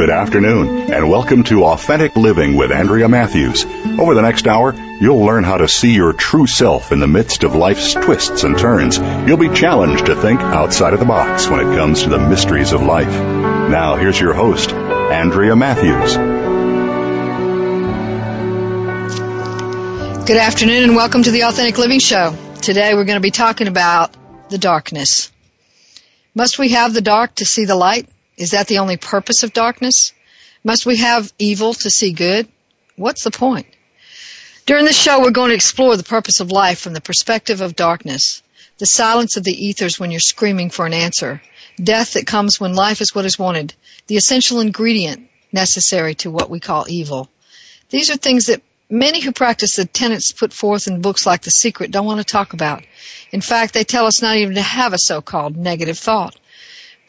Good afternoon, and welcome to Authentic Living with Andrea Matthews. Over the next hour, you'll learn how to see your true self in the midst of life's twists and turns. You'll be challenged to think outside of the box when it comes to the mysteries of life. Now, here's your host, Andrea Matthews. Good afternoon, and welcome to the Authentic Living Show. Today, we're going to be talking about the darkness. Must we have the dark to see the light? Is that the only purpose of darkness? Must we have evil to see good? What's the point? During this show, we're going to explore the purpose of life from the perspective of darkness, the silence of the ethers when you're screaming for an answer, death that comes when life is what is wanted, the essential ingredient necessary to what we call evil. These are things that many who practice the tenets put forth in books like The Secret don't want to talk about. In fact, they tell us not even to have a so-called negative thought.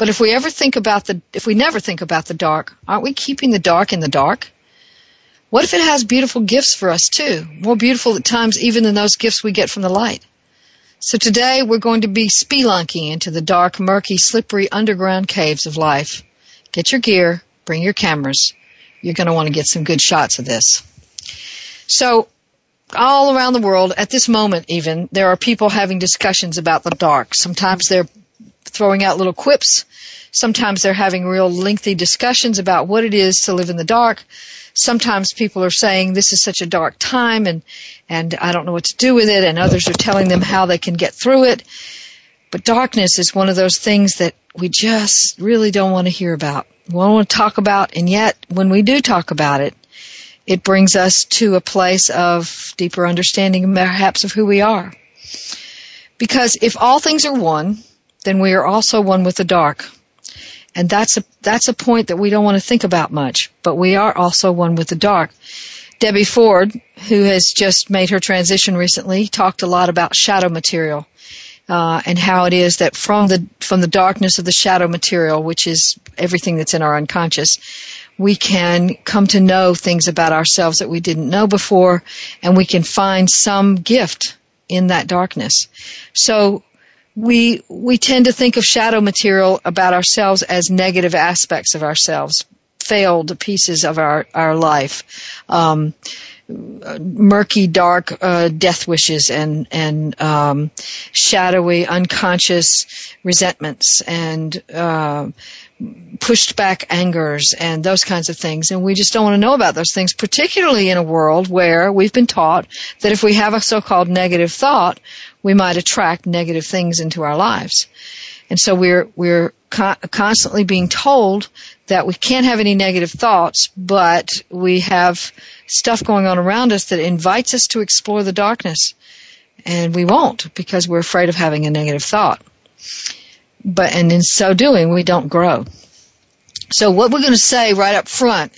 But if we ever think about the, if we never think about the dark, aren't we keeping the dark in the dark? What if it has beautiful gifts for us too? More beautiful at times even than those gifts we get from the light. So today we're going to be spelunking into the dark, murky, slippery underground caves of life. Get your gear, bring your cameras. You're going to want to get some good shots of this. So all around the world, at this moment even, there are people having discussions about the dark. Sometimes they're throwing out little quips. Sometimes they're having real lengthy discussions about what it is to live in the dark. Sometimes people are saying this is such a dark time and, and I don't know what to do with it and others are telling them how they can get through it. But darkness is one of those things that we just really don't want to hear about. We don't want to talk about and yet when we do talk about it, it brings us to a place of deeper understanding perhaps of who we are. Because if all things are one, then we are also one with the dark. And that's a, that's a point that we don't want to think about much, but we are also one with the dark. Debbie Ford, who has just made her transition recently, talked a lot about shadow material. Uh, and how it is that from the from the darkness of the shadow material, which is everything that's in our unconscious, we can come to know things about ourselves that we didn't know before, and we can find some gift in that darkness. So we we tend to think of shadow material about ourselves as negative aspects of ourselves, failed pieces of our our life, um, murky, dark uh, death wishes, and and um, shadowy, unconscious resentments, and uh, pushed back angers and those kinds of things. And we just don't want to know about those things, particularly in a world where we've been taught that if we have a so-called negative thought, we might attract negative things into our lives. And so we're, we're co- constantly being told that we can't have any negative thoughts, but we have stuff going on around us that invites us to explore the darkness. And we won't because we're afraid of having a negative thought. But, and in so doing, we don't grow. So what we're going to say right up front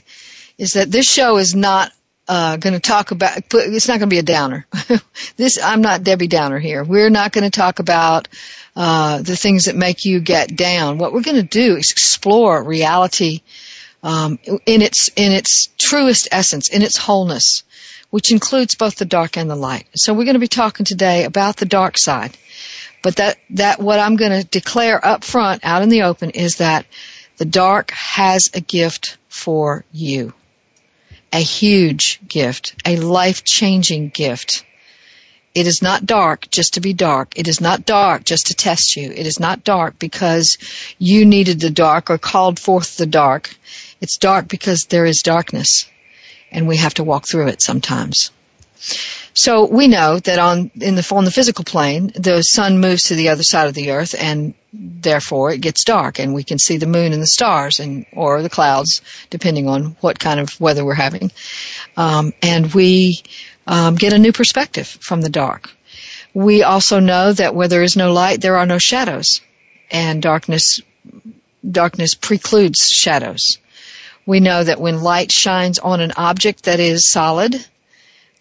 is that this show is not uh, going to talk about. It's not going to be a downer. this I'm not Debbie Downer here. We're not going to talk about uh, the things that make you get down. What we're going to do is explore reality um, in its in its truest essence, in its wholeness, which includes both the dark and the light. So we're going to be talking today about the dark side. But that that what I'm going to declare up front, out in the open, is that the dark has a gift for you a huge gift, a life-changing gift. It is not dark just to be dark. It is not dark just to test you. It is not dark because you needed the dark or called forth the dark. It's dark because there is darkness and we have to walk through it sometimes. So we know that on in the on the physical plane, the sun moves to the other side of the earth, and therefore it gets dark, and we can see the moon and the stars, and or the clouds, depending on what kind of weather we're having, um, and we um, get a new perspective from the dark. We also know that where there is no light, there are no shadows, and darkness darkness precludes shadows. We know that when light shines on an object that is solid,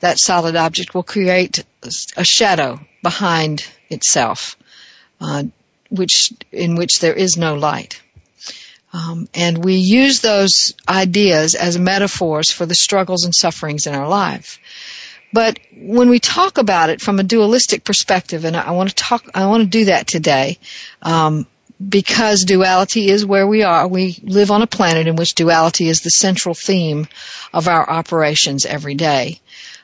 that solid object will create a shadow behind itself, uh, which in which there is no light. Um, and we use those ideas as metaphors for the struggles and sufferings in our life. But when we talk about it from a dualistic perspective, and I want to talk, I want to do that today, um, because duality is where we are. We live on a planet in which duality is the central theme of our operations every day.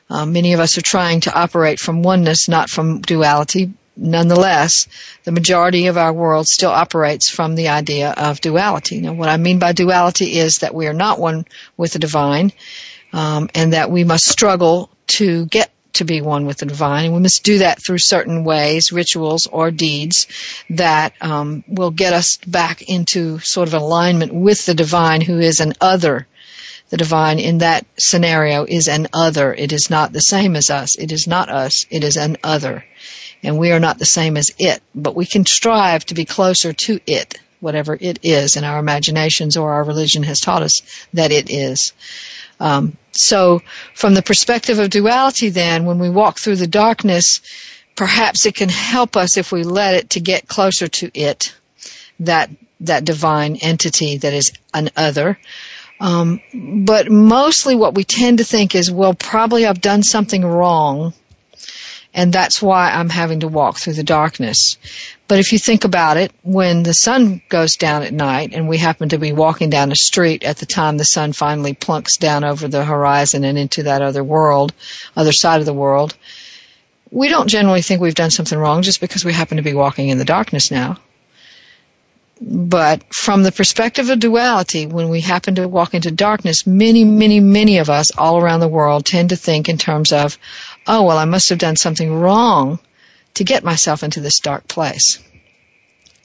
Um, many of us are trying to operate from oneness, not from duality. Nonetheless, the majority of our world still operates from the idea of duality. Now, what I mean by duality is that we are not one with the divine, um, and that we must struggle to get to be one with the divine, and we must do that through certain ways, rituals or deeds that um, will get us back into sort of alignment with the divine, who is an other. The divine in that scenario is an other. It is not the same as us. It is not us. It is an other. And we are not the same as it, but we can strive to be closer to it, whatever it is in our imaginations or our religion has taught us that it is. Um, so, from the perspective of duality, then, when we walk through the darkness, perhaps it can help us if we let it to get closer to it, that that divine entity that is an other. Um, but mostly, what we tend to think is, well, probably I've done something wrong, and that's why I'm having to walk through the darkness. But if you think about it, when the sun goes down at night and we happen to be walking down a street at the time the sun finally plunks down over the horizon and into that other world, other side of the world, we don't generally think we've done something wrong just because we happen to be walking in the darkness now. But from the perspective of duality, when we happen to walk into darkness, many, many, many of us all around the world tend to think in terms of, oh, well, I must have done something wrong to get myself into this dark place.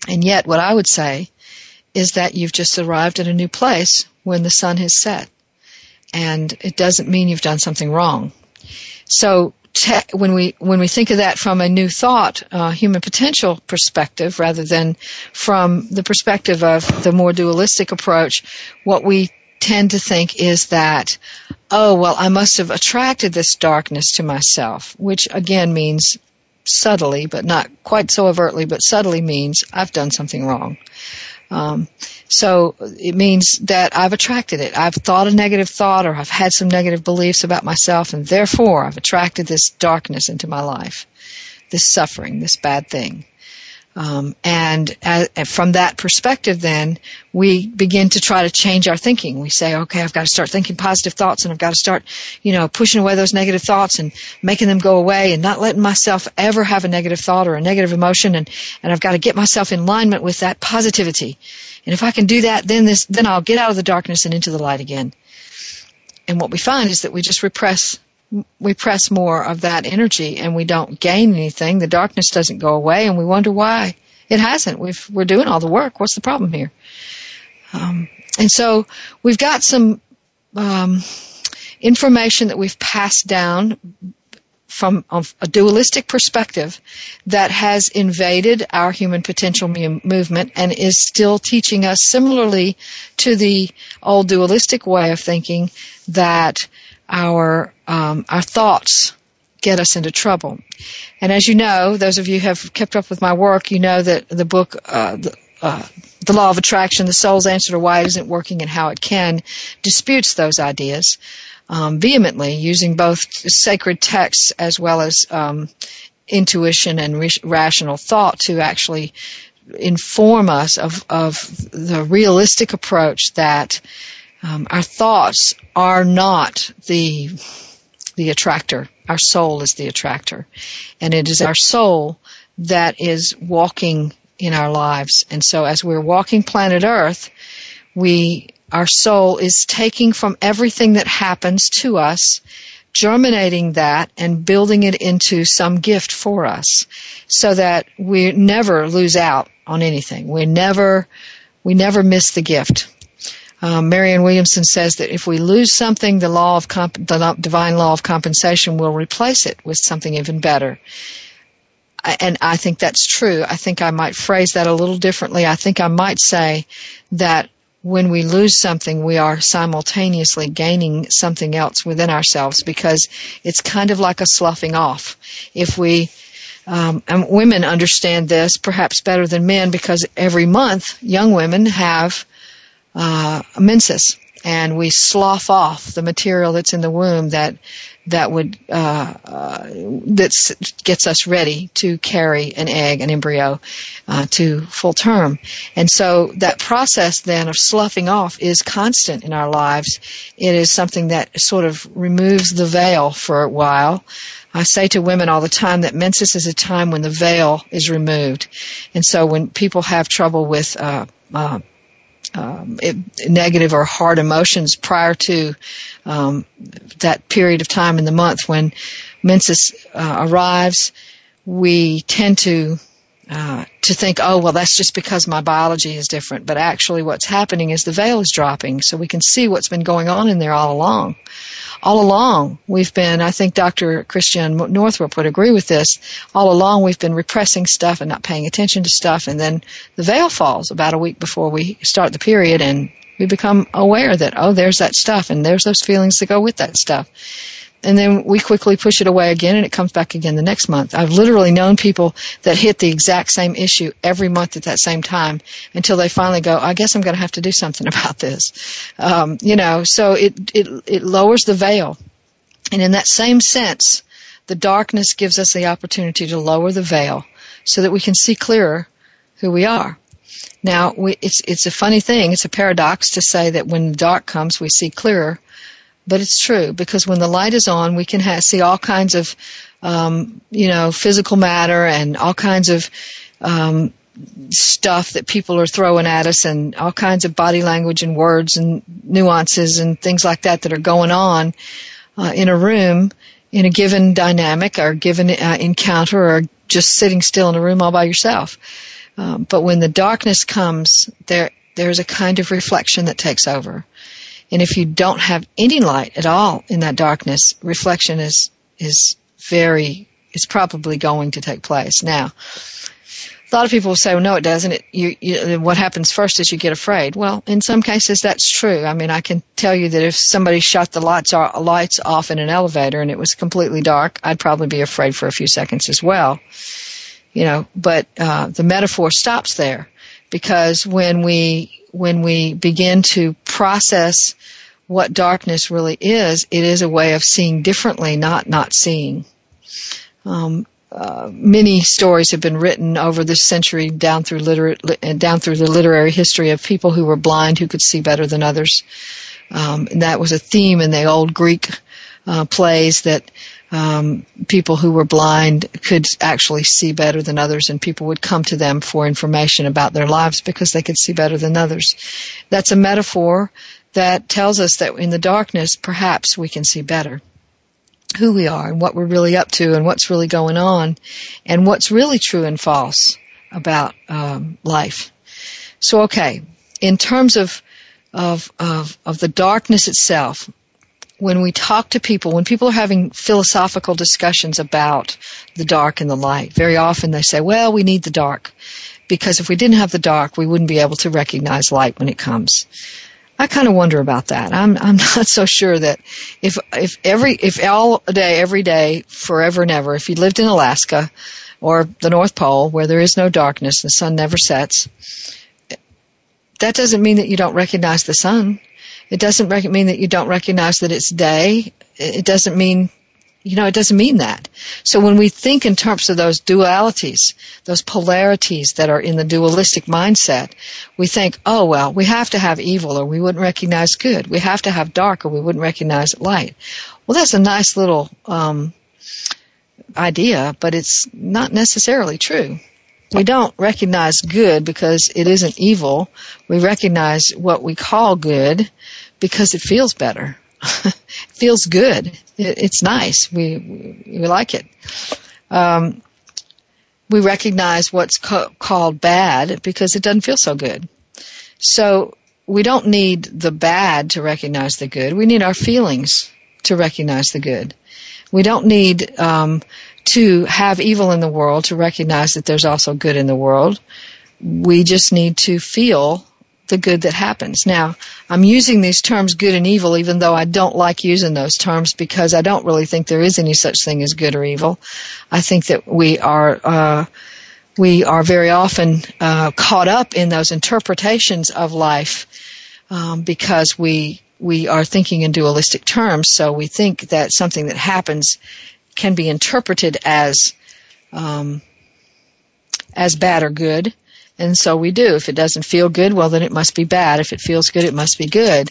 And yet what I would say is that you've just arrived at a new place when the sun has set. And it doesn't mean you've done something wrong. So te- when we when we think of that from a new thought, uh, human potential perspective, rather than from the perspective of the more dualistic approach, what we tend to think is that, oh well, I must have attracted this darkness to myself, which again means subtly, but not quite so overtly, but subtly means I've done something wrong. Um, so it means that I've attracted it. I've thought a negative thought or I've had some negative beliefs about myself and therefore I've attracted this darkness into my life, this suffering, this bad thing. Um, and as, from that perspective, then we begin to try to change our thinking. We say, "Okay, I've got to start thinking positive thoughts, and I've got to start, you know, pushing away those negative thoughts and making them go away, and not letting myself ever have a negative thought or a negative emotion, and and I've got to get myself in alignment with that positivity. And if I can do that, then this, then I'll get out of the darkness and into the light again." And what we find is that we just repress we press more of that energy and we don't gain anything. The darkness doesn't go away and we wonder why. It hasn't. We've, we're doing all the work. What's the problem here? Um, and so we've got some um, information that we've passed down from a dualistic perspective that has invaded our human potential movement and is still teaching us similarly to the old dualistic way of thinking that our um, our thoughts get us into trouble. And as you know, those of you who have kept up with my work, you know that the book, uh, the, uh, the Law of Attraction, the Soul's Answer to Why It Isn't Working and How It Can, disputes those ideas um, vehemently, using both sacred texts as well as um, intuition and re- rational thought to actually inform us of, of the realistic approach that um, our thoughts are not the the attractor. Our soul is the attractor, and it is our soul that is walking in our lives. And so, as we're walking planet Earth, we our soul is taking from everything that happens to us germinating that and building it into some gift for us so that we never lose out on anything. We never, we never miss the gift. Um, Williamson says that if we lose something, the law of comp- the divine law of compensation will replace it with something even better. And I think that's true. I think I might phrase that a little differently. I think I might say that when we lose something, we are simultaneously gaining something else within ourselves because it's kind of like a sloughing off. If we, um, and women understand this perhaps better than men because every month young women have uh, menses and we slough off the material that's in the womb that that would uh, uh, that gets us ready to carry an egg, an embryo, uh, to full term. And so that process then of sloughing off is constant in our lives. It is something that sort of removes the veil for a while. I say to women all the time that menses is a time when the veil is removed. And so when people have trouble with uh, uh, um, it, negative or hard emotions prior to um, that period of time in the month. When menses uh, arrives, we tend to uh, to think, oh well, that's just because my biology is different. But actually, what's happening is the veil is dropping, so we can see what's been going on in there all along all along we've been, I think Dr. Christiane Northrup would agree with this, all along we've been repressing stuff and not paying attention to stuff and then the veil falls about a week before we start the period and we become aware that, oh, there's that stuff and there's those feelings that go with that stuff and then we quickly push it away again and it comes back again the next month. I've literally known people that hit the exact same issue every month at that same time until they finally go, I guess I'm going to have to do something about this. Um, you know, so it, it, it lowers the veil. And in that same sense, the darkness gives us the opportunity to lower the veil so that we can see clearer who we are. Now, we, it's, it's a funny thing. It's a paradox to say that when the dark comes, we see clearer but it's true because when the light is on, we can ha- see all kinds of, um, you know, physical matter and all kinds of um, stuff that people are throwing at us, and all kinds of body language and words and nuances and things like that that are going on uh, in a room in a given dynamic or given uh, encounter or just sitting still in a room all by yourself. Um, but when the darkness comes, there there's a kind of reflection that takes over and if you don't have any light at all in that darkness, reflection is, is very, is probably going to take place. Now, a lot of people will say, well, no, it doesn't. It, you, you, what happens first is you get afraid. Well, in some cases that's true. I mean, I can tell you that if somebody shut the lights, lights off in an elevator and it was completely dark, I'd probably be afraid for a few seconds as well. You know, but, uh, the metaphor stops there because when we when we begin to process what darkness really is, it is a way of seeing differently, not not seeing. Um, uh, many stories have been written over this century down through liter- down through the literary history of people who were blind who could see better than others. Um, and that was a theme in the old Greek uh, plays that um, people who were blind could actually see better than others, and people would come to them for information about their lives because they could see better than others. That's a metaphor that tells us that in the darkness, perhaps we can see better who we are and what we're really up to and what's really going on and what's really true and false about um, life. So, okay, in terms of of, of, of the darkness itself, when we talk to people, when people are having philosophical discussions about the dark and the light, very often they say, well, we need the dark. Because if we didn't have the dark, we wouldn't be able to recognize light when it comes. I kind of wonder about that. I'm I'm not so sure that if if every if all day every day forever and ever if you lived in Alaska or the North Pole where there is no darkness the sun never sets that doesn't mean that you don't recognize the sun. It doesn't mean that you don't recognize that it's day. It doesn't mean, you know, it doesn't mean that. So when we think in terms of those dualities, those polarities that are in the dualistic mindset, we think, oh well, we have to have evil or we wouldn't recognize good. We have to have dark or we wouldn't recognize light. Well, that's a nice little um, idea, but it's not necessarily true. We don't recognize good because it isn't evil. We recognize what we call good because it feels better. it feels good. It, it's nice. We, we, we like it. Um, we recognize what's co- called bad because it doesn't feel so good. So we don't need the bad to recognize the good. We need our feelings to recognize the good. We don't need um, to have evil in the world to recognize that there's also good in the world. We just need to feel the good that happens. Now, I'm using these terms good and evil even though I don't like using those terms because I don't really think there is any such thing as good or evil. I think that we are uh, we are very often uh, caught up in those interpretations of life um, because we we are thinking in dualistic terms. So we think that something that happens can be interpreted as um, as bad or good, and so we do. If it doesn't feel good, well, then it must be bad. If it feels good, it must be good.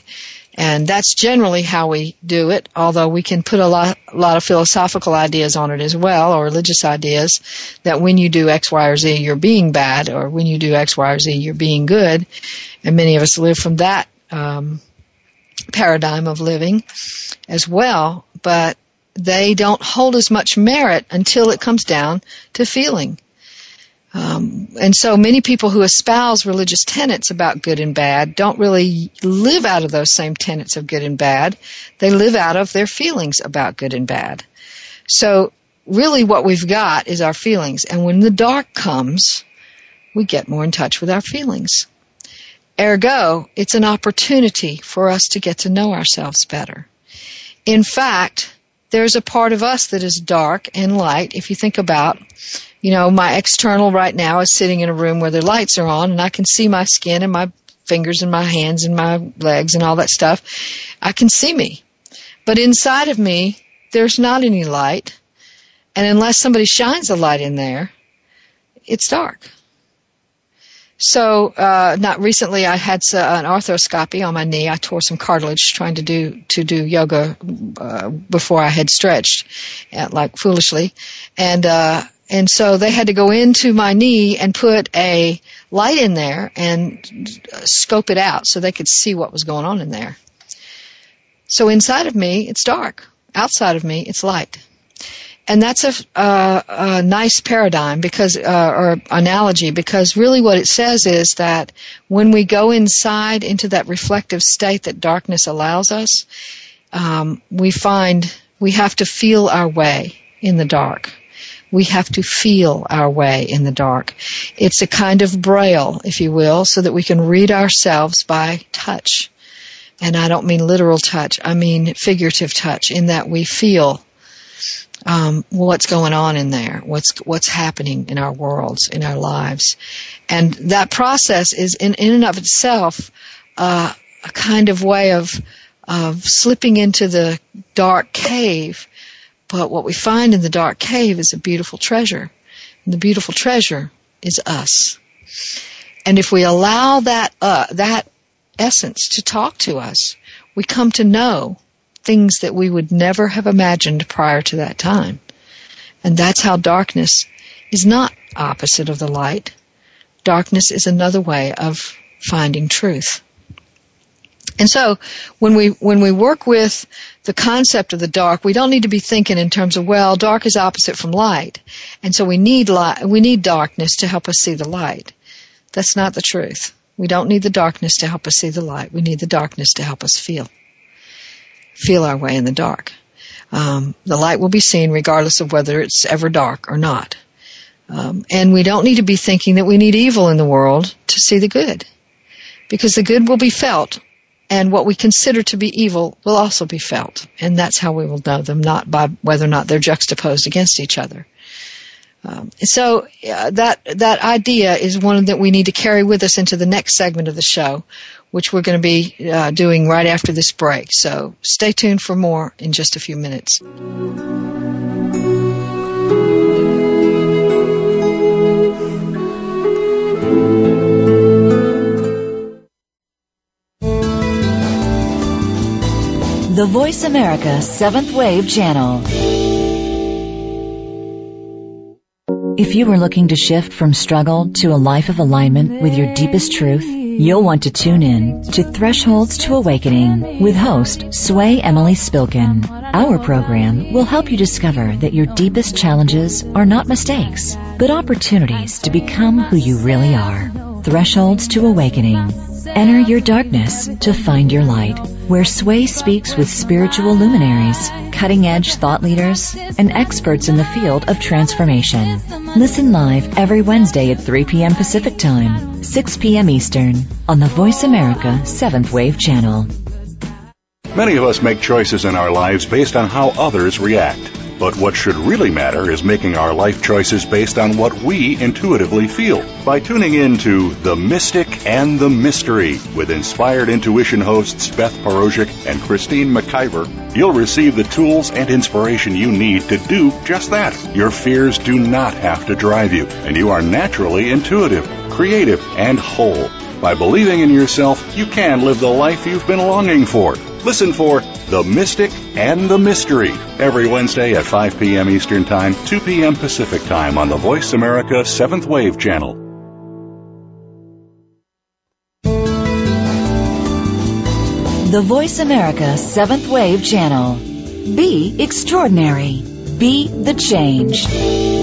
And that's generally how we do it, although we can put a lot, a lot of philosophical ideas on it as well, or religious ideas, that when you do X, Y, or Z, you're being bad, or when you do X, Y, or Z, you're being good. And many of us live from that um, paradigm of living as well, but they don't hold as much merit until it comes down to feeling. Um, and so many people who espouse religious tenets about good and bad don't really live out of those same tenets of good and bad. They live out of their feelings about good and bad. So really what we've got is our feelings. And when the dark comes, we get more in touch with our feelings. Ergo, it's an opportunity for us to get to know ourselves better. In fact, there's a part of us that is dark and light. If you think about you know, my external right now is sitting in a room where the lights are on and I can see my skin and my fingers and my hands and my legs and all that stuff. I can see me. But inside of me, there's not any light. And unless somebody shines a light in there, it's dark. So, uh, not recently, I had an arthroscopy on my knee. I tore some cartilage trying to do to do yoga uh, before I had stretched, uh, like foolishly, and uh, and so they had to go into my knee and put a light in there and scope it out so they could see what was going on in there. So inside of me, it's dark. Outside of me, it's light. And that's a, a, nice paradigm because, uh, or analogy because really what it says is that when we go inside into that reflective state that darkness allows us, um, we find we have to feel our way in the dark we have to feel our way in the dark. It's a kind of braille, if you will, so that we can read ourselves by touch. And I don't mean literal touch, I mean figurative touch in that we feel um, what's going on in there, what's what's happening in our worlds, in our lives, and that process is in in and of itself uh, a kind of way of of slipping into the dark cave but what we find in the dark cave is a beautiful treasure. And the beautiful treasure is us. And if we allow that, uh, that essence to talk to us, we come to know things that we would never have imagined prior to that time. And that's how darkness is not opposite of the light. Darkness is another way of finding truth. And so when we when we work with the concept of the dark, we don't need to be thinking in terms of well, dark is opposite from light, and so we need light, we need darkness to help us see the light. That's not the truth. We don't need the darkness to help us see the light. We need the darkness to help us feel feel our way in the dark. Um, the light will be seen regardless of whether it's ever dark or not. Um, and we don't need to be thinking that we need evil in the world to see the good, because the good will be felt and what we consider to be evil will also be felt. And that's how we will know them, not by whether or not they're juxtaposed against each other. Um, so uh, that that idea is one that we need to carry with us into the next segment of the show, which we're going to be uh, doing right after this break. So stay tuned for more in just a few minutes. The Voice America Seventh Wave Channel. If you are looking to shift from struggle to a life of alignment with your deepest truth, You'll want to tune in to Thresholds to Awakening with host Sway Emily Spilkin. Our program will help you discover that your deepest challenges are not mistakes, but opportunities to become who you really are. Thresholds to Awakening. Enter your darkness to find your light, where Sway speaks with spiritual luminaries, cutting edge thought leaders, and experts in the field of transformation. Listen live every Wednesday at 3 p.m. Pacific Time, 6 p.m. Eastern, on the Voice America 7th Wave Channel. Many of us make choices in our lives based on how others react. But what should really matter is making our life choices based on what we intuitively feel. By tuning in to The Mystic and the Mystery with inspired intuition hosts Beth Porozhik and Christine McIver, you'll receive the tools and inspiration you need to do just that. Your fears do not have to drive you, and you are naturally intuitive, creative, and whole. By believing in yourself, you can live the life you've been longing for. Listen for The Mystic and the Mystery every Wednesday at 5 p.m. Eastern Time, 2 p.m. Pacific Time on the Voice America 7th Wave channel. The Voice America 7th Wave channel. Be extraordinary. Be the change.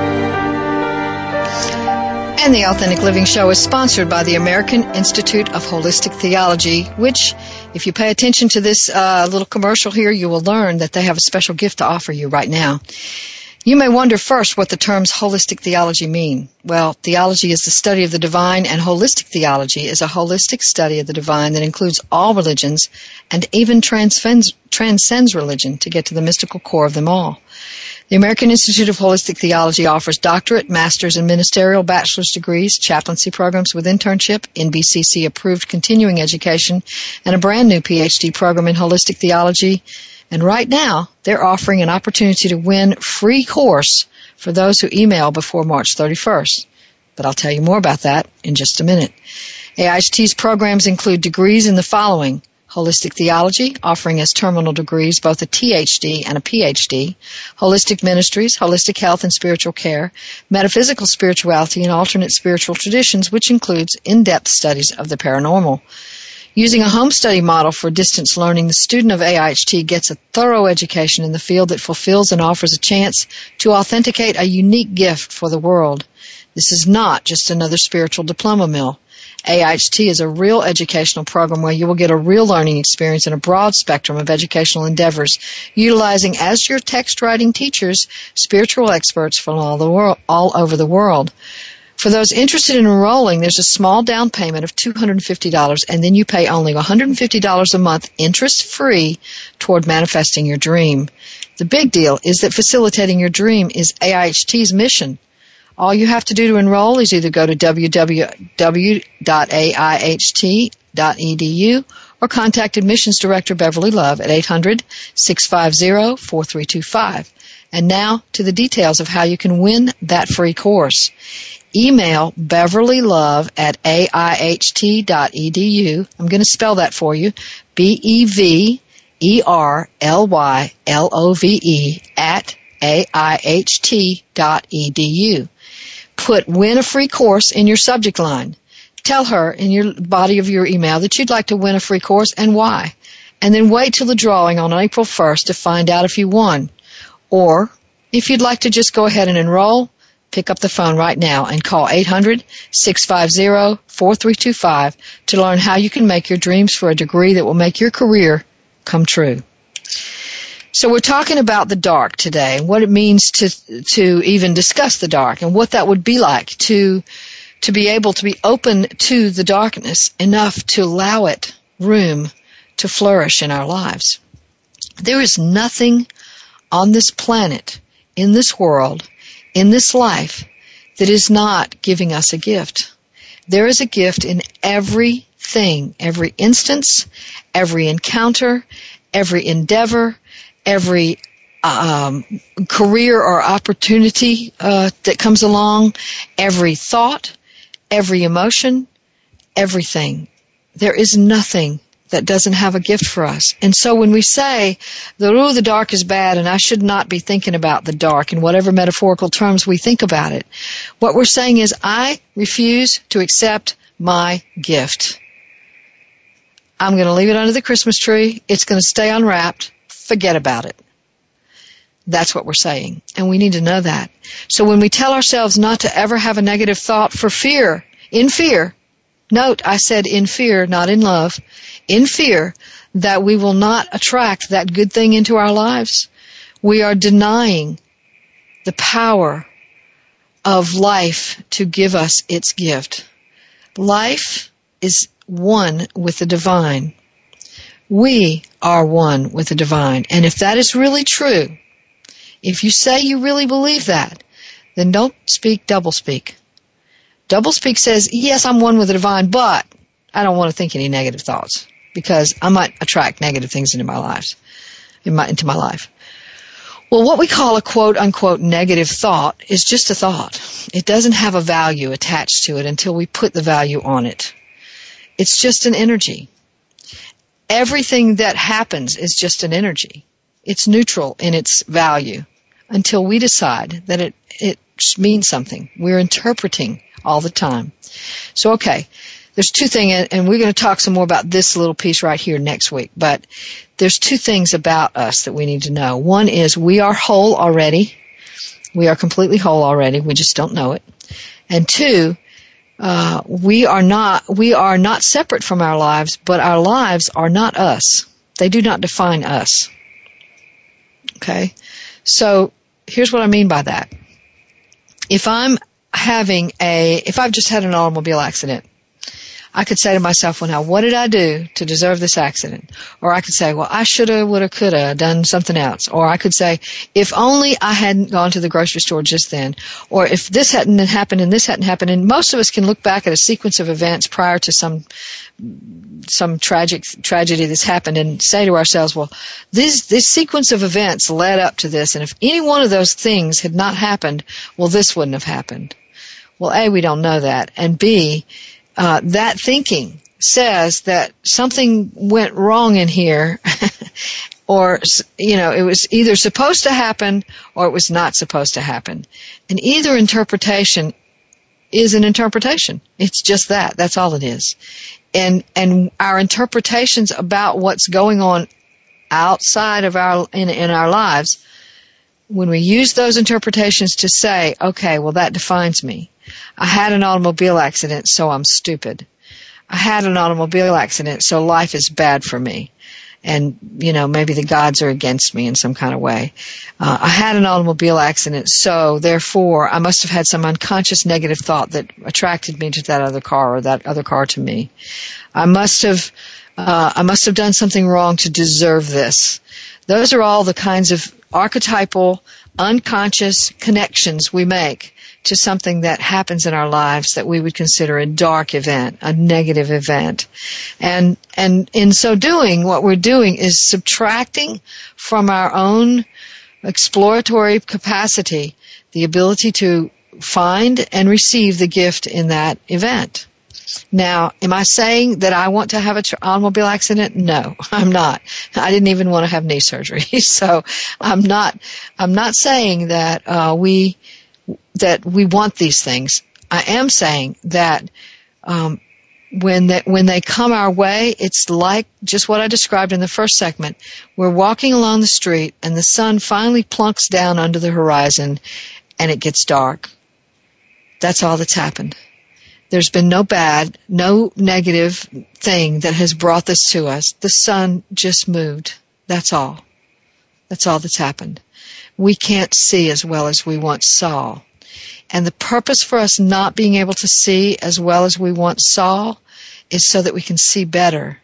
And the Authentic Living Show is sponsored by the American Institute of Holistic Theology, which, if you pay attention to this uh, little commercial here, you will learn that they have a special gift to offer you right now. You may wonder first what the terms holistic theology mean. Well, theology is the study of the divine, and holistic theology is a holistic study of the divine that includes all religions and even transcends, transcends religion to get to the mystical core of them all. The American Institute of Holistic Theology offers doctorate, master's, and ministerial bachelor's degrees, chaplaincy programs with internship, NBCC approved continuing education, and a brand new PhD program in holistic theology. And right now, they're offering an opportunity to win free course for those who email before March 31st. But I'll tell you more about that in just a minute. AIHT's programs include degrees in the following Holistic Theology, offering as terminal degrees both a THD and a PhD, Holistic Ministries, Holistic Health and Spiritual Care, Metaphysical Spirituality and Alternate Spiritual Traditions, which includes in-depth studies of the paranormal. Using a home study model for distance learning, the student of AIHT gets a thorough education in the field that fulfills and offers a chance to authenticate a unique gift for the world. This is not just another spiritual diploma mill. AIHT is a real educational program where you will get a real learning experience in a broad spectrum of educational endeavors, utilizing as your text writing teachers spiritual experts from all the world, all over the world. For those interested in enrolling, there's a small down payment of $250 and then you pay only $150 a month interest free toward manifesting your dream. The big deal is that facilitating your dream is AIHT's mission. All you have to do to enroll is either go to www.aiht.edu or contact Admissions Director Beverly Love at 800-650-4325. And now to the details of how you can win that free course. Email Beverly Love at aiht.edu. I'm going to spell that for you. B-E-V-E-R-L-Y-L-O-V-E at aiht.edu put win a free course in your subject line. Tell her in your body of your email that you'd like to win a free course and why. And then wait till the drawing on April 1st to find out if you won. Or if you'd like to just go ahead and enroll, pick up the phone right now and call 800-650-4325 to learn how you can make your dreams for a degree that will make your career come true. So we're talking about the dark today and what it means to to even discuss the dark and what that would be like to to be able to be open to the darkness enough to allow it room to flourish in our lives. There is nothing on this planet, in this world, in this life that is not giving us a gift. There is a gift in everything, every instance, every encounter, every endeavor, every um, career or opportunity uh, that comes along, every thought, every emotion, everything. There is nothing that doesn't have a gift for us. And so when we say the that, oh, the dark is bad and I should not be thinking about the dark in whatever metaphorical terms we think about it, what we're saying is I refuse to accept my gift. I'm going to leave it under the Christmas tree. It's going to stay unwrapped. Forget about it. That's what we're saying. And we need to know that. So when we tell ourselves not to ever have a negative thought for fear, in fear, note I said in fear, not in love, in fear that we will not attract that good thing into our lives, we are denying the power of life to give us its gift. Life is one with the divine. We are one with the divine. And if that is really true, if you say you really believe that, then don't speak double speak. Double speak says, yes, I'm one with the divine, but I don't want to think any negative thoughts because I might attract negative things into my lives, in my, into my life. Well, what we call a quote unquote negative thought is just a thought. It doesn't have a value attached to it until we put the value on it. It's just an energy. Everything that happens is just an energy. It's neutral in its value until we decide that it, it means something. We're interpreting all the time. So, okay, there's two things, and we're going to talk some more about this little piece right here next week, but there's two things about us that we need to know. One is we are whole already. We are completely whole already. We just don't know it. And two, uh, we are not we are not separate from our lives, but our lives are not us. They do not define us. Okay, so here's what I mean by that. If I'm having a, if I've just had an automobile accident, I could say to myself, well now, what did I do to deserve this accident? Or I could say, well, I shoulda, woulda, coulda done something else. Or I could say, if only I hadn't gone to the grocery store just then. Or if this hadn't happened and this hadn't happened. And most of us can look back at a sequence of events prior to some, some tragic tragedy that's happened and say to ourselves, well, this, this sequence of events led up to this. And if any one of those things had not happened, well, this wouldn't have happened. Well, A, we don't know that. And B, uh, that thinking says that something went wrong in here or you know it was either supposed to happen or it was not supposed to happen. And either interpretation is an interpretation. It's just that. That's all it is. And and our interpretations about what's going on outside of our in, in our lives when we use those interpretations to say okay well that defines me I had an automobile accident, so I'm stupid. I had an automobile accident, so life is bad for me. And, you know, maybe the gods are against me in some kind of way. Uh, I had an automobile accident, so therefore I must have had some unconscious negative thought that attracted me to that other car or that other car to me. I must have, uh, I must have done something wrong to deserve this. Those are all the kinds of archetypal, unconscious connections we make to something that happens in our lives that we would consider a dark event, a negative event. And, and in so doing, what we're doing is subtracting from our own exploratory capacity the ability to find and receive the gift in that event. Now, am I saying that I want to have an automobile accident? No, I'm not. I didn't even want to have knee surgery, so I'm not. I'm not saying that uh, we that we want these things. I am saying that um, when they, when they come our way, it's like just what I described in the first segment. We're walking along the street and the sun finally plunks down under the horizon and it gets dark. That's all that's happened. There's been no bad, no negative thing that has brought this to us. The sun just moved. That's all. That's all that's happened. We can't see as well as we once saw. And the purpose for us not being able to see as well as we once saw is so that we can see better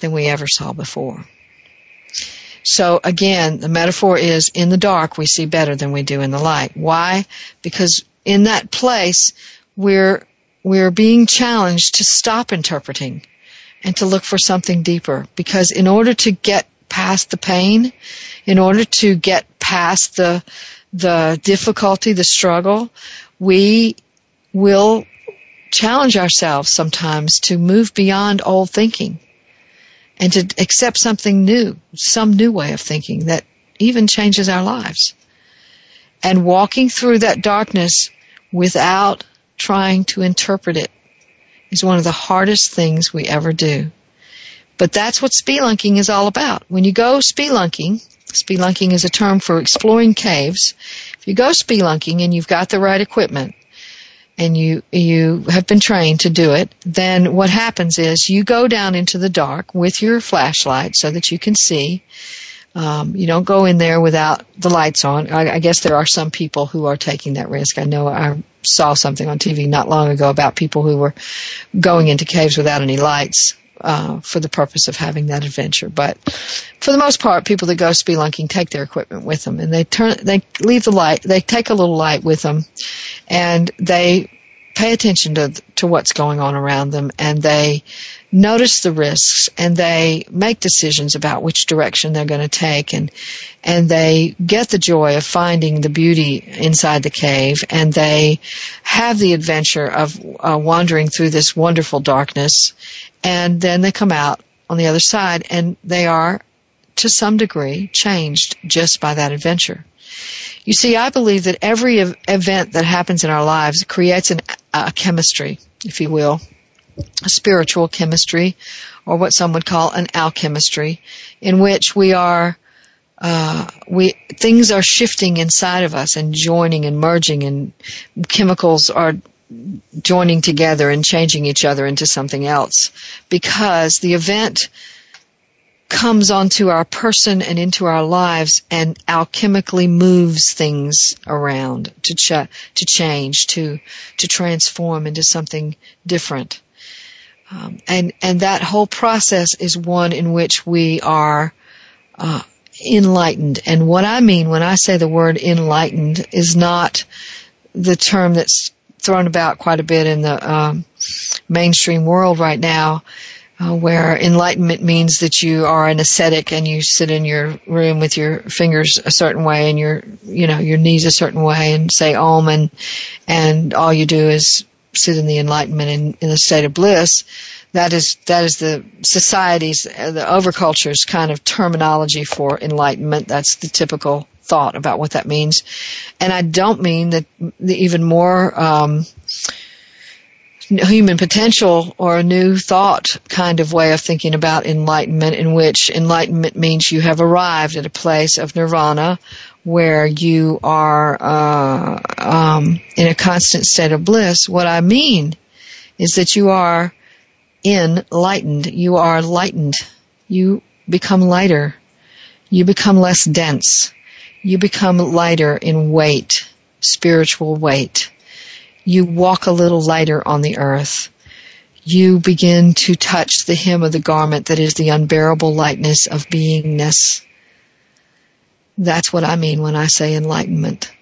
than we ever saw before. So again, the metaphor is in the dark we see better than we do in the light. Why? Because in that place we're we're being challenged to stop interpreting and to look for something deeper because in order to get past the pain, in order to get past the the difficulty, the struggle, we will challenge ourselves sometimes to move beyond old thinking and to accept something new, some new way of thinking that even changes our lives. And walking through that darkness without trying to interpret it is one of the hardest things we ever do. But that's what spelunking is all about. When you go spelunking, spelunking is a term for exploring caves. If you go spelunking and you've got the right equipment, and you you have been trained to do it, then what happens is you go down into the dark with your flashlight so that you can see. Um, you don't go in there without the lights on. I, I guess there are some people who are taking that risk. I know I saw something on TV not long ago about people who were going into caves without any lights uh, for the purpose of having that adventure. But for the most part, people that go spelunking take their equipment with them, and they turn, they leave the light, they take a little light with them, and they pay attention to to what's going on around them, and they notice the risks, and they make decisions about which direction they're going to take, and and they get the joy of finding the beauty inside the cave, and they have the adventure of uh, wandering through this wonderful darkness, and then they come out on the other side, and they are to some degree changed just by that adventure. You see, I believe that every event that happens in our lives creates an, a chemistry, if you will, a spiritual chemistry, or what some would call an alchemistry, in which we are, uh, we things are shifting inside of us and joining and merging, and chemicals are joining together and changing each other into something else, because the event comes onto our person and into our lives and alchemically moves things around to ch- to change to to transform into something different. Um, and and that whole process is one in which we are uh, enlightened. And what I mean when I say the word enlightened is not the term that's thrown about quite a bit in the um, mainstream world right now uh, where enlightenment means that you are an ascetic and you sit in your room with your fingers a certain way and your you know your knees a certain way and say om and and all you do is sit in the enlightenment in, in a state of bliss. That is that is the society's uh, the overculture's kind of terminology for enlightenment. That's the typical thought about what that means. And i don't mean that the even more um human potential or a new thought kind of way of thinking about enlightenment in which enlightenment means you have arrived at a place of nirvana where you are uh, um, in a constant state of bliss. What I mean is that you are enlightened. You are lightened. You become lighter. You become less dense. You become lighter in weight, spiritual weight you walk a little lighter on the earth. You begin to touch the hem of the garment that is the unbearable lightness of beingness. That's what I mean when I say enlightenment.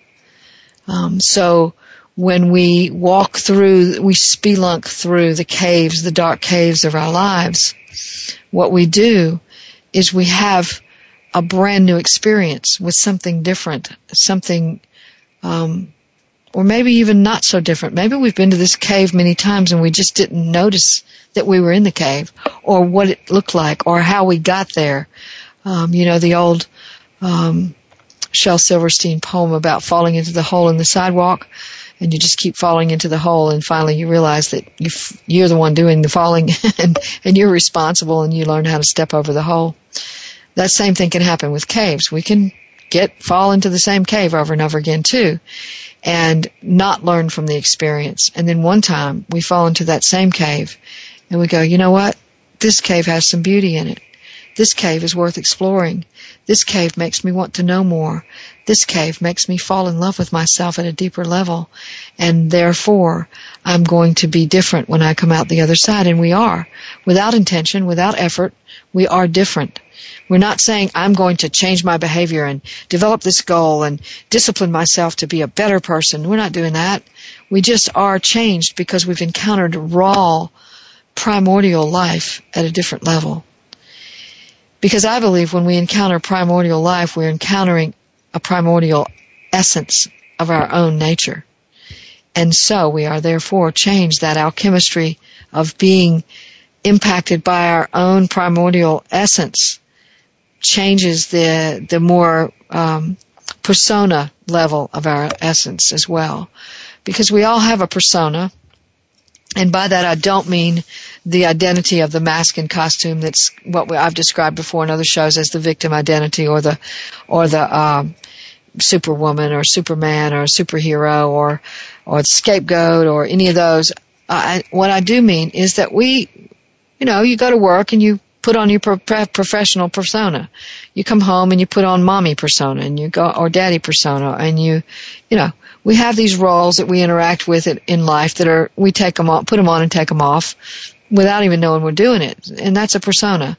Um, so when we walk through, we spelunk through the caves, the dark caves of our lives, what we do is we have a brand new experience with something different, something um, or maybe even not so different. Maybe we've been to this cave many times and we just didn't notice that we were in the cave or what it looked like or how we got there. Um, you know, the old um, Shel Silverstein poem about falling into the hole in the sidewalk and you just keep falling into the hole and finally you realize that you you're the one doing the falling and, and you're responsible and you learn how to step over the hole. That same thing can happen with caves. We can get fall into the same cave over and over again too and not learn from the experience. And then one time we fall into that same cave and we go, you know what? This cave has some beauty in it. This cave is worth exploring. This cave makes me want to know more. This cave makes me fall in love with myself at a deeper level. And therefore, I'm going to be different when I come out the other side. And we are. Without intention, without effort, we are different. We're not saying I'm going to change my behavior and develop this goal and discipline myself to be a better person. We're not doing that. We just are changed because we've encountered raw, primordial life at a different level. Because I believe when we encounter primordial life, we're encountering a primordial essence of our own nature. And so we are therefore changed that alchemistry of being impacted by our own primordial essence changes the the more um, persona level of our essence as well, because we all have a persona, and by that I don't mean the identity of the mask and costume that's what we, I've described before in other shows as the victim identity or the or the um, superwoman or superman or superhero or or scapegoat or any of those. I, what I do mean is that we, you know, you go to work and you put on your pro- professional persona. You come home and you put on mommy persona and you go or daddy persona and you, you know, we have these roles that we interact with it in life that are we take them on, put them on and take them off without even knowing we're doing it. And that's a persona.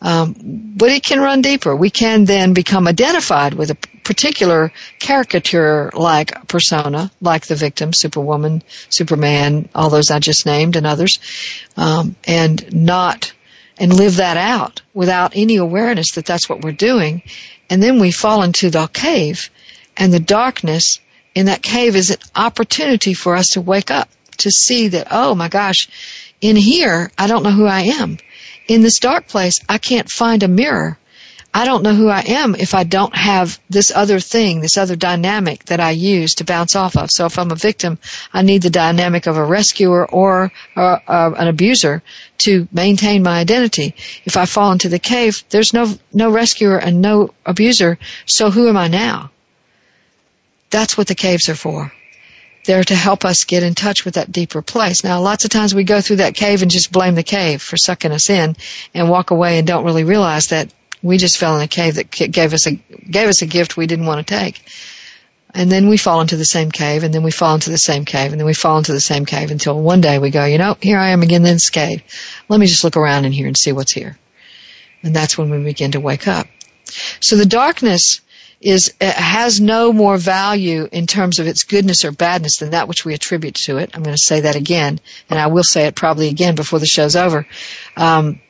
Um, but it can run deeper. We can then become identified with a particular caricature-like persona, like the victim, Superwoman, Superman, all those I just named, and others, um, and not and live that out without any awareness that that's what we're doing. And then we fall into the cave, and the darkness in that cave is an opportunity for us to wake up to see that, oh my gosh, in here, I don't know who I am. In this dark place, I can't find a mirror. I don't know who I am if I don't have this other thing, this other dynamic that I use to bounce off of. So if I'm a victim, I need the dynamic of a rescuer or uh, uh, an abuser to maintain my identity. If I fall into the cave, there's no no rescuer and no abuser. So who am I now? That's what the caves are for there to help us get in touch with that deeper place. Now, lots of times we go through that cave and just blame the cave for sucking us in and walk away and don't really realize that we just fell in a cave that gave us a, gave us a gift we didn't want to take. And then we fall into the same cave and then we fall into the same cave and then we fall into the same cave until one day we go, you know, here I am again in this cave. Let me just look around in here and see what's here. And that's when we begin to wake up. So the darkness is has no more value in terms of its goodness or badness than that which we attribute to it. I'm going to say that again, and I will say it probably again before the show's over. Um,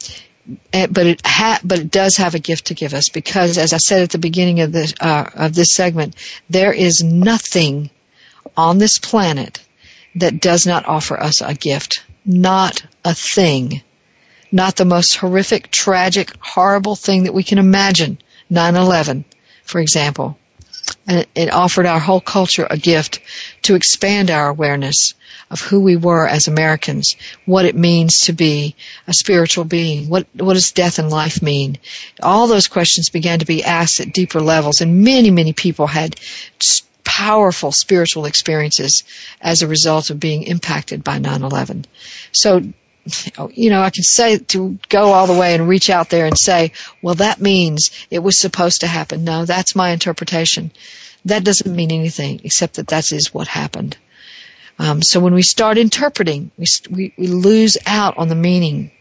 eh, but it ha- but it does have a gift to give us because, as I said at the beginning of this uh, of this segment, there is nothing on this planet that does not offer us a gift. Not a thing. Not the most horrific, tragic, horrible thing that we can imagine. 9/11 for example. And it offered our whole culture a gift to expand our awareness of who we were as Americans, what it means to be a spiritual being, what, what does death and life mean? All those questions began to be asked at deeper levels and many, many people had powerful spiritual experiences as a result of being impacted by 9-11. So you know, I can say to go all the way and reach out there and say, well, that means it was supposed to happen. No, that's my interpretation. That doesn't mean anything except that that is what happened. Um, so when we start interpreting, we, we, we lose out on the meaning.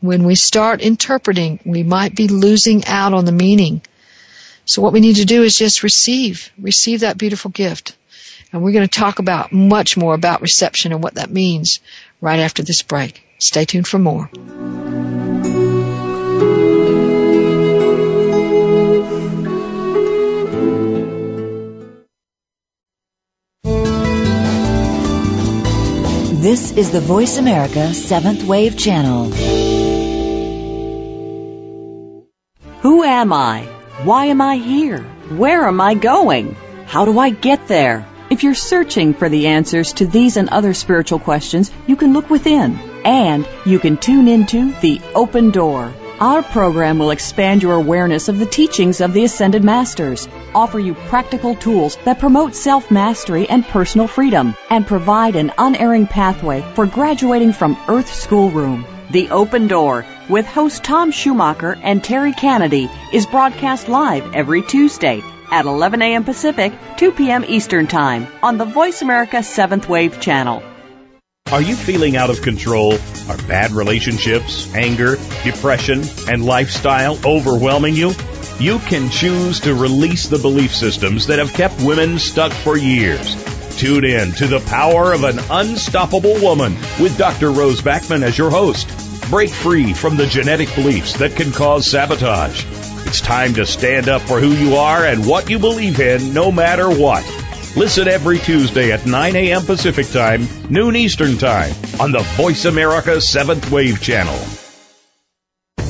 When we start interpreting, we might be losing out on the meaning. So what we need to do is just receive, receive that beautiful gift. And we're going to talk about much more about reception and what that means right after this break. Stay tuned for more. This is the Voice America Seventh Wave Channel. Who am I? Why am I here? Where am I going? How do I get there? If you're searching for the answers to these and other spiritual questions, you can look within and you can tune into The Open Door. Our program will expand your awareness of the teachings of the Ascended Masters, offer you practical tools that promote self mastery and personal freedom, and provide an unerring pathway for graduating from Earth Schoolroom. The Open Door with host Tom Schumacher and Terry Kennedy is broadcast live every Tuesday at 11 a.m. Pacific, 2 p.m. Eastern Time on the Voice America 7th Wave channel. Are you feeling out of control? Are bad relationships, anger, depression, and lifestyle overwhelming you? You can choose to release the belief systems that have kept women stuck for years. Tune in to the power of an unstoppable woman with Dr. Rose Backman as your host. Break free from the genetic beliefs that can cause sabotage. It's time to stand up for who you are and what you believe in, no matter what. Listen every Tuesday at 9 a.m. Pacific Time, noon Eastern Time on the Voice America 7th Wave Channel.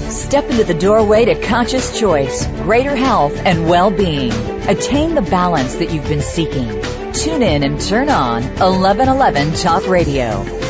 Step into the doorway to conscious choice, greater health, and well-being. Attain the balance that you've been seeking. Tune in and turn on 1111 Talk Radio.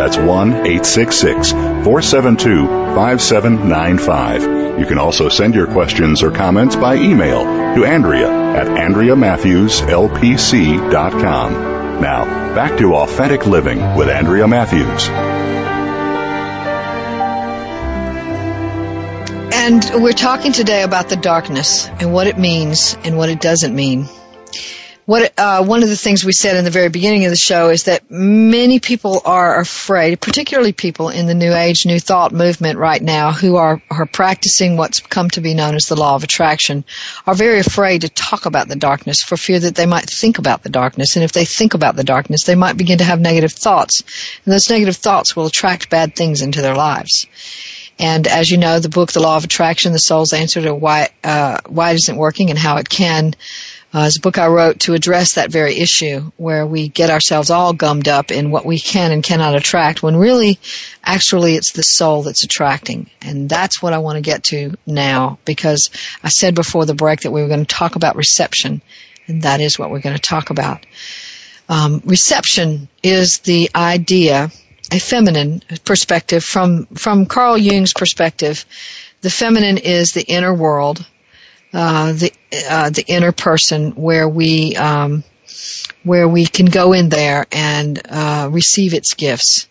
That's 1 866 472 5795. You can also send your questions or comments by email to Andrea at AndreaMatthewsLPC.com. Now, back to Authentic Living with Andrea Matthews. And we're talking today about the darkness and what it means and what it doesn't mean. What uh, one of the things we said in the very beginning of the show is that many people are afraid, particularly people in the New Age, New Thought movement right now, who are are practicing what's come to be known as the law of attraction, are very afraid to talk about the darkness for fear that they might think about the darkness, and if they think about the darkness, they might begin to have negative thoughts, and those negative thoughts will attract bad things into their lives. And as you know, the book, The Law of Attraction, The Soul's Answer to Why, uh, Why It Isn't Working and How It Can, uh, is a book I wrote to address that very issue where we get ourselves all gummed up in what we can and cannot attract when really, actually it's the soul that's attracting. And that's what I want to get to now because I said before the break that we were going to talk about reception and that is what we're going to talk about. Um, reception is the idea a feminine perspective from from Carl Jung's perspective. The feminine is the inner world, uh, the uh, the inner person where we um, where we can go in there and uh, receive its gifts.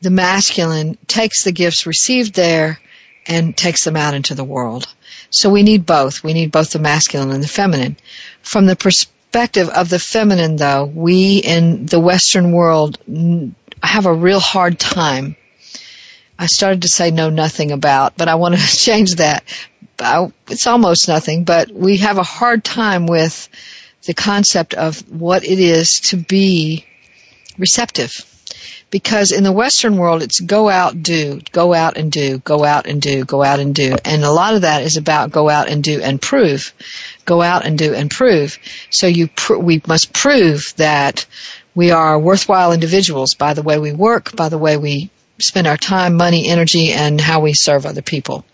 The masculine takes the gifts received there and takes them out into the world. So we need both. We need both the masculine and the feminine. From the perspective of the feminine, though, we in the Western world have a real hard time. I started to say know nothing about, but I want to change that. It's almost nothing, but we have a hard time with the concept of what it is to be receptive. Because in the Western world, it's go out, do, go out and do, go out and do, go out and do. And a lot of that is about go out and do and prove. Go out and do and prove. So you, pr- we must prove that we are worthwhile individuals by the way we work, by the way we spend our time, money, energy, and how we serve other people.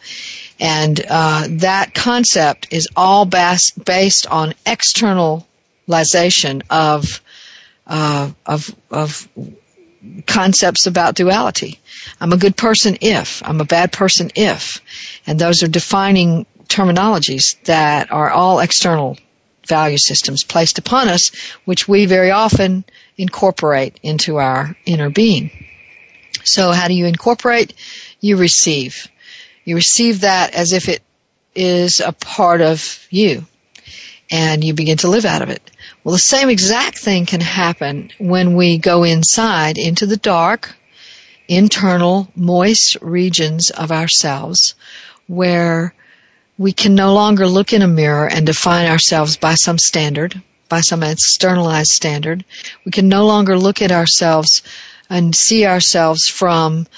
And uh, that concept is all bas- based on externalization of uh, of of concepts about duality. I'm a good person if I'm a bad person if, and those are defining terminologies that are all external value systems placed upon us, which we very often incorporate into our inner being. So how do you incorporate? You receive. You receive that as if it is a part of you and you begin to live out of it. Well, the same exact thing can happen when we go inside into the dark, internal, moist regions of ourselves where We can no longer look in a mirror and define ourselves by some standard, by some externalized standard. We can no longer look at ourselves and see ourselves from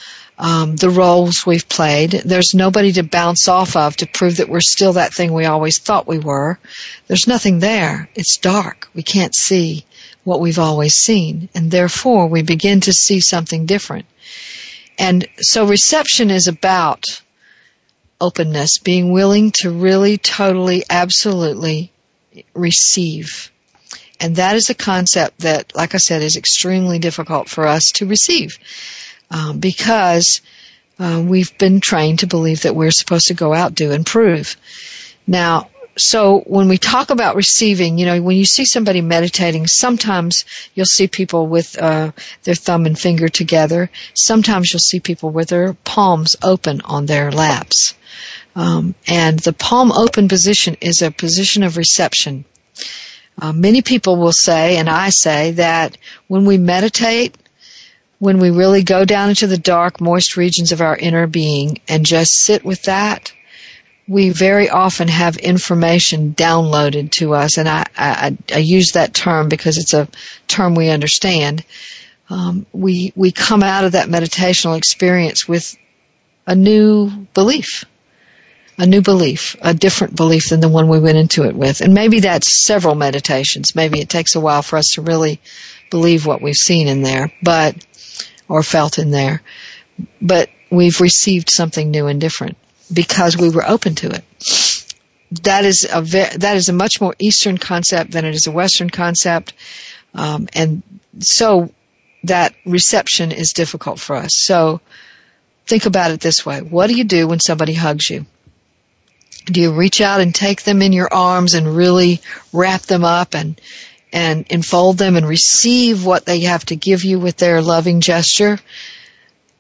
um, the roles we've played. There's nobody to bounce off of to prove that we're still that thing we always thought we were. There's nothing there. It's dark. We can't see what we've always seen. And therefore, we begin to see something different. And so reception is about openness, being willing to really, totally, absolutely receive. And that is a concept that, like I said, is extremely difficult for us to receive um, because uh, we've been trained to believe that we're supposed to go out, do, and prove. Now, so when we talk about receiving, you know, when you see somebody meditating, sometimes you'll see people with uh, their thumb and finger together. Sometimes you'll see people with their palms open on their laps. Um, and the palm open position is a position of reception. Uh, many people will say, and I say, that when we meditate, when we really go down into the dark, moist regions of our inner being and just sit with that, we very often have information downloaded to us, and I, I, I use that term because it's a term we understand. Um, we we come out of that meditational experience with a new belief, a new belief, a different belief than the one we went into it with, and maybe that's several meditations. Maybe it takes a while for us to really believe what we've seen in there, but or felt in there, but we've received something new and different because we were open to it. That is a ve- that is a much more Eastern concept than it is a Western concept, um, and so that reception is difficult for us. So think about it this way: What do you do when somebody hugs you? Do you reach out and take them in your arms and really wrap them up and and enfold them and receive what they have to give you with their loving gesture?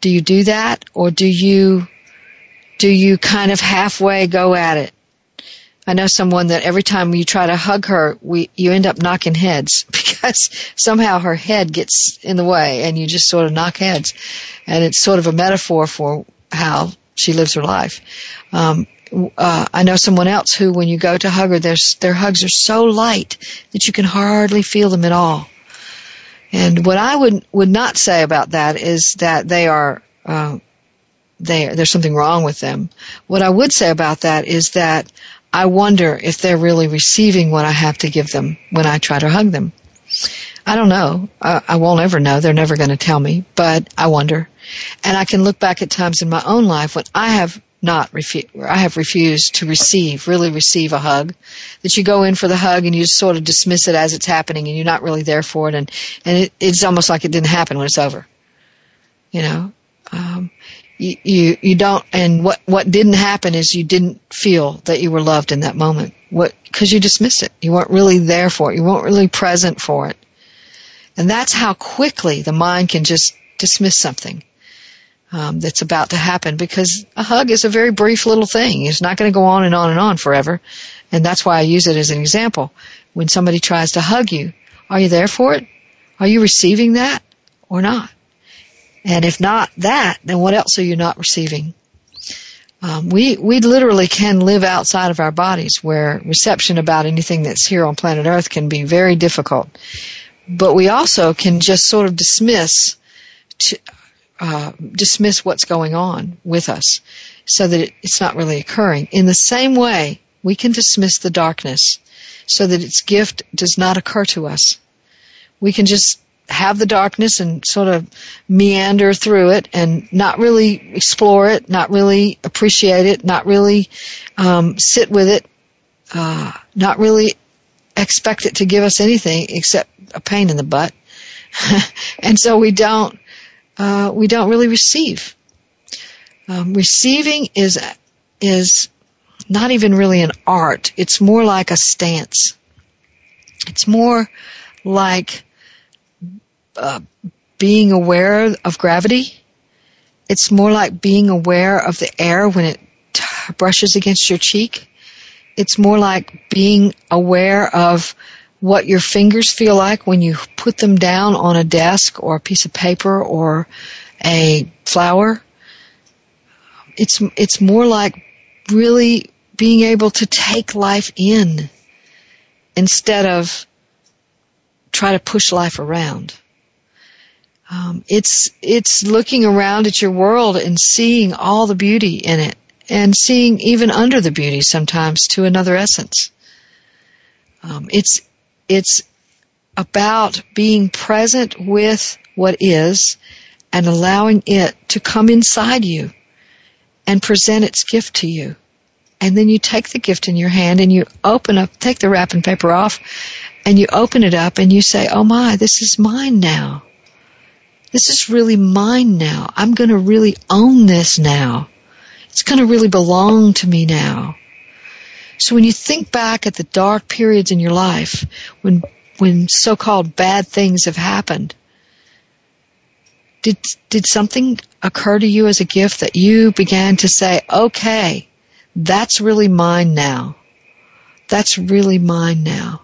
Do you do that, or do you do you kind of halfway go at it? I know someone that every time you try to hug her, we you end up knocking heads because somehow her head gets in the way, and you just sort of knock heads, and it's sort of a metaphor for how she lives her life. Um, uh, I know someone else who, when you go to hug her, their their hugs are so light that you can hardly feel them at all. And what I would would not say about that is that they are uh, there. There's something wrong with them. What I would say about that is that I wonder if they're really receiving what I have to give them when I try to hug them. I don't know. I, I won't ever know. They're never going to tell me, but I wonder. And I can look back at times in my own life when I have not I have refused to receive, really receive a hug. That you go in for the hug and you sort of dismiss it as it's happening and you're not really there for it and, and it, it's almost like it didn't happen when it's over. You know, um, you, you, you don't, and what, what didn't happen is you didn't feel that you were loved in that moment. What, cause you dismissed it. You weren't really there for it. You weren't really present for it. And that's how quickly the mind can just dismiss something. Um, that's about to happen because a hug is a very brief little thing. It's not going to go on and on and on forever. And that's why I use it as an example. When somebody tries to hug you, are you there for it? Are you receiving that or not? And if not that, then what else are you not receiving? Um, we we literally can live outside of our bodies, where reception about anything that's here on planet Earth can be very difficult. But we also can just sort of dismiss uh, dismiss what's going on with us, so that it, it's not really occurring. In the same way, we can dismiss the darkness, so that its gift does not occur to us. We can just have the darkness and sort of meander through it and not really explore it, not really appreciate it, not really um, sit with it, uh, not really expect it to give us anything except a pain in the butt. and so we don't uh, we don't really receive. Um, receiving is is not even really an art. It's more like a stance. It's more like uh, being aware of gravity. It's more like being aware of the air when it t- brushes against your cheek. It's more like being aware of what your fingers feel like when you put them down on a desk or a piece of paper or a flower. It's, it's more like really being able to take life in instead of try to push life around. Um, it's it's looking around at your world and seeing all the beauty in it, and seeing even under the beauty sometimes to another essence. Um, it's it's about being present with what is and allowing it to come inside you and present its gift to you. And then you take the gift in your hand and you open up, take the wrapping paper off, and you open it up and you say, Oh my, this is mine now. This is really mine now. I'm going to really own this now. It's going to really belong to me now. So when you think back at the dark periods in your life, when when so-called bad things have happened, did did something occur to you as a gift that you began to say, "Okay, that's really mine now. That's really mine now."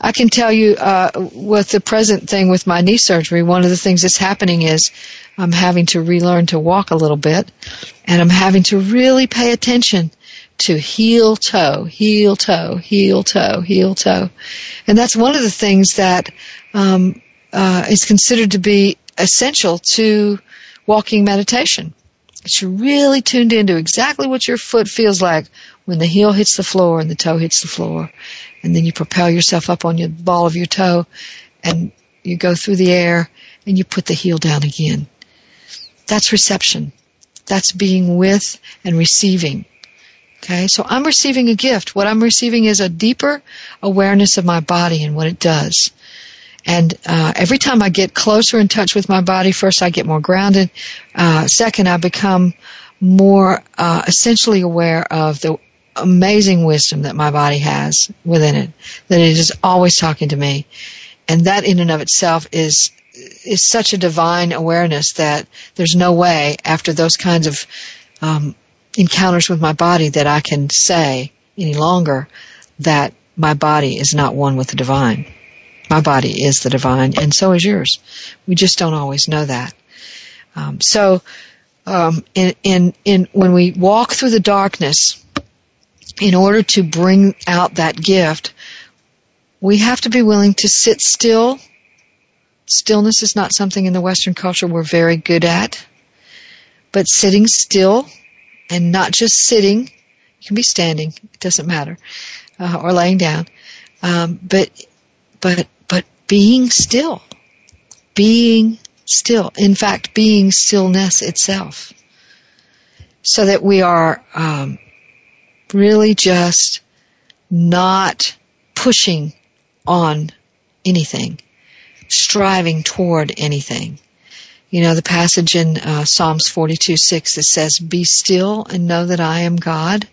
I can tell you uh, with the present thing with my knee surgery, one of the things that's happening is I'm having to relearn to walk a little bit, and I'm having to really pay attention to heel toe, heel toe, heel toe, heel toe, and that's one of the things that um, uh, is considered to be essential to walking meditation. It's really tuned into exactly what your foot feels like when the heel hits the floor and the toe hits the floor. And then you propel yourself up on the ball of your toe and you go through the air and you put the heel down again. That's reception. That's being with and receiving. Okay, so I'm receiving a gift. What I'm receiving is a deeper awareness of my body and what it does. And uh, every time I get closer in touch with my body, first I get more grounded. Uh, second, I become more uh, essentially aware of the amazing wisdom that my body has within it. That it is always talking to me, and that in and of itself is is such a divine awareness that there's no way after those kinds of um, encounters with my body that I can say any longer that my body is not one with the divine. My body is the divine, and so is yours. We just don't always know that. Um, so, um, in, in in when we walk through the darkness, in order to bring out that gift, we have to be willing to sit still. Stillness is not something in the Western culture we're very good at, but sitting still and not just sitting. You can be standing; it doesn't matter, uh, or laying down. Um, but but but being still. Being still. In fact, being stillness itself. So that we are um, really just not pushing on anything, striving toward anything. You know, the passage in uh, Psalms 42 6 that says, Be still and know that I am God.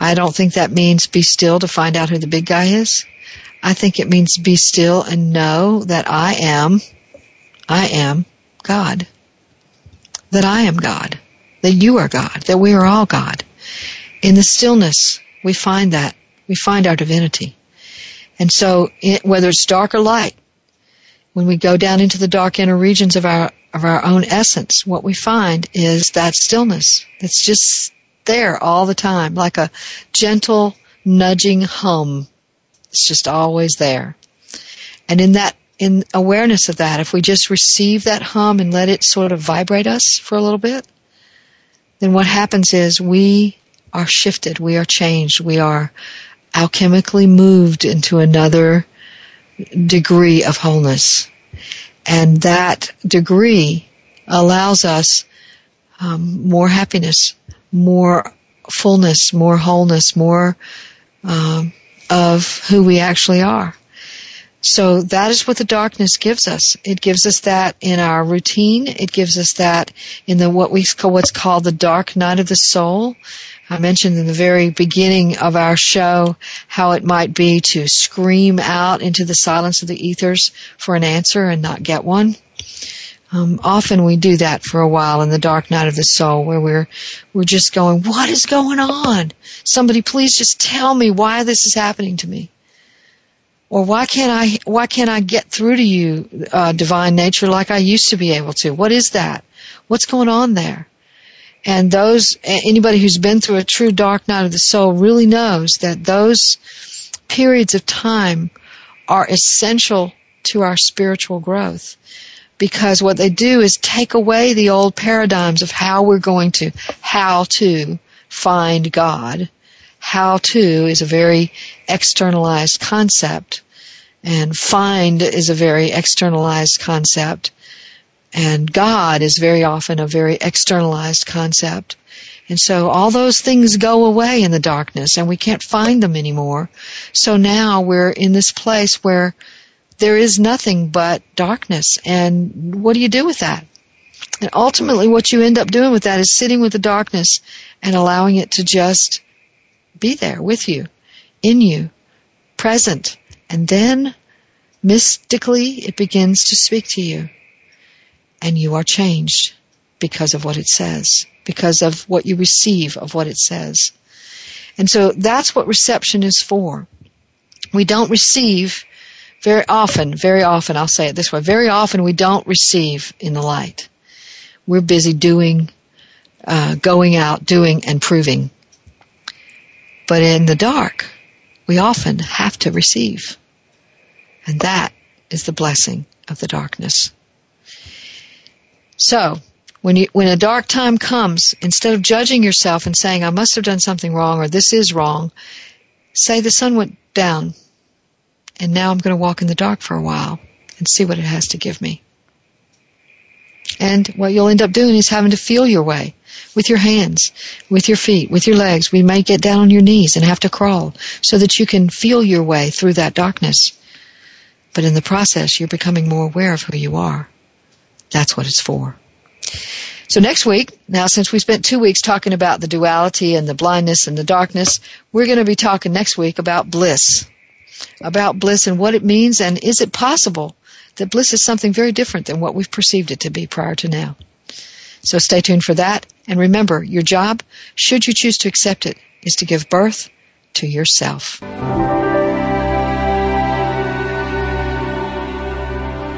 I don't think that means be still to find out who the big guy is. I think it means be still and know that I am, I am God. That I am God. That you are God. That we are all God. In the stillness, we find that. We find our divinity. And so, it, whether it's dark or light, when we go down into the dark inner regions of our of our own essence, what we find is that stillness that's just there all the time, like a gentle nudging hum it's just always there. And in that, in awareness of that, if we just receive that hum and let it sort of vibrate us for a little bit, then what happens is we are shifted, we are changed, we are alchemically moved into another degree of wholeness. And that degree allows us um, more happiness, more fullness, more wholeness, more um, of who we actually are. So that is what the darkness gives us. It gives us that in our routine. It gives us that in the what we call what's called the dark night of the soul. I mentioned in the very beginning of our show how it might be to scream out into the silence of the ethers for an answer and not get one. Um, often we do that for a while in the dark night of the soul where we're, we're just going, what is going on? Somebody please just tell me why this is happening to me. Or why can't I, why can't I get through to you, uh, divine nature like I used to be able to? What is that? What's going on there? And those, anybody who's been through a true dark night of the soul really knows that those periods of time are essential to our spiritual growth. Because what they do is take away the old paradigms of how we're going to, how to find God. How to is a very externalized concept. And find is a very externalized concept and God is very often a very externalized concept. And so all those things go away in the darkness and we can't find them anymore. So now we're in this place where there is nothing but darkness. And what do you do with that? And ultimately what you end up doing with that is sitting with the darkness and allowing it to just be there with you, in you, present. And then mystically it begins to speak to you. And you are changed because of what it says, because of what you receive of what it says. And so that's what reception is for. We don't receive very often, very often, I'll say it this way, very often we don't receive in the light. We're busy doing, uh, going out, doing, and proving. But in the dark, we often have to receive. And that is the blessing of the darkness. So, when you, when a dark time comes, instead of judging yourself and saying, I must have done something wrong or this is wrong, say the sun went down and now I'm going to walk in the dark for a while and see what it has to give me. And what you'll end up doing is having to feel your way with your hands, with your feet, with your legs. We may get down on your knees and have to crawl so that you can feel your way through that darkness. But in the process, you're becoming more aware of who you are. That's what it's for. So next week, now since we spent two weeks talking about the duality and the blindness and the darkness, we're going to be talking next week about bliss. About bliss and what it means and is it possible that bliss is something very different than what we've perceived it to be prior to now. So stay tuned for that. And remember, your job, should you choose to accept it, is to give birth to yourself.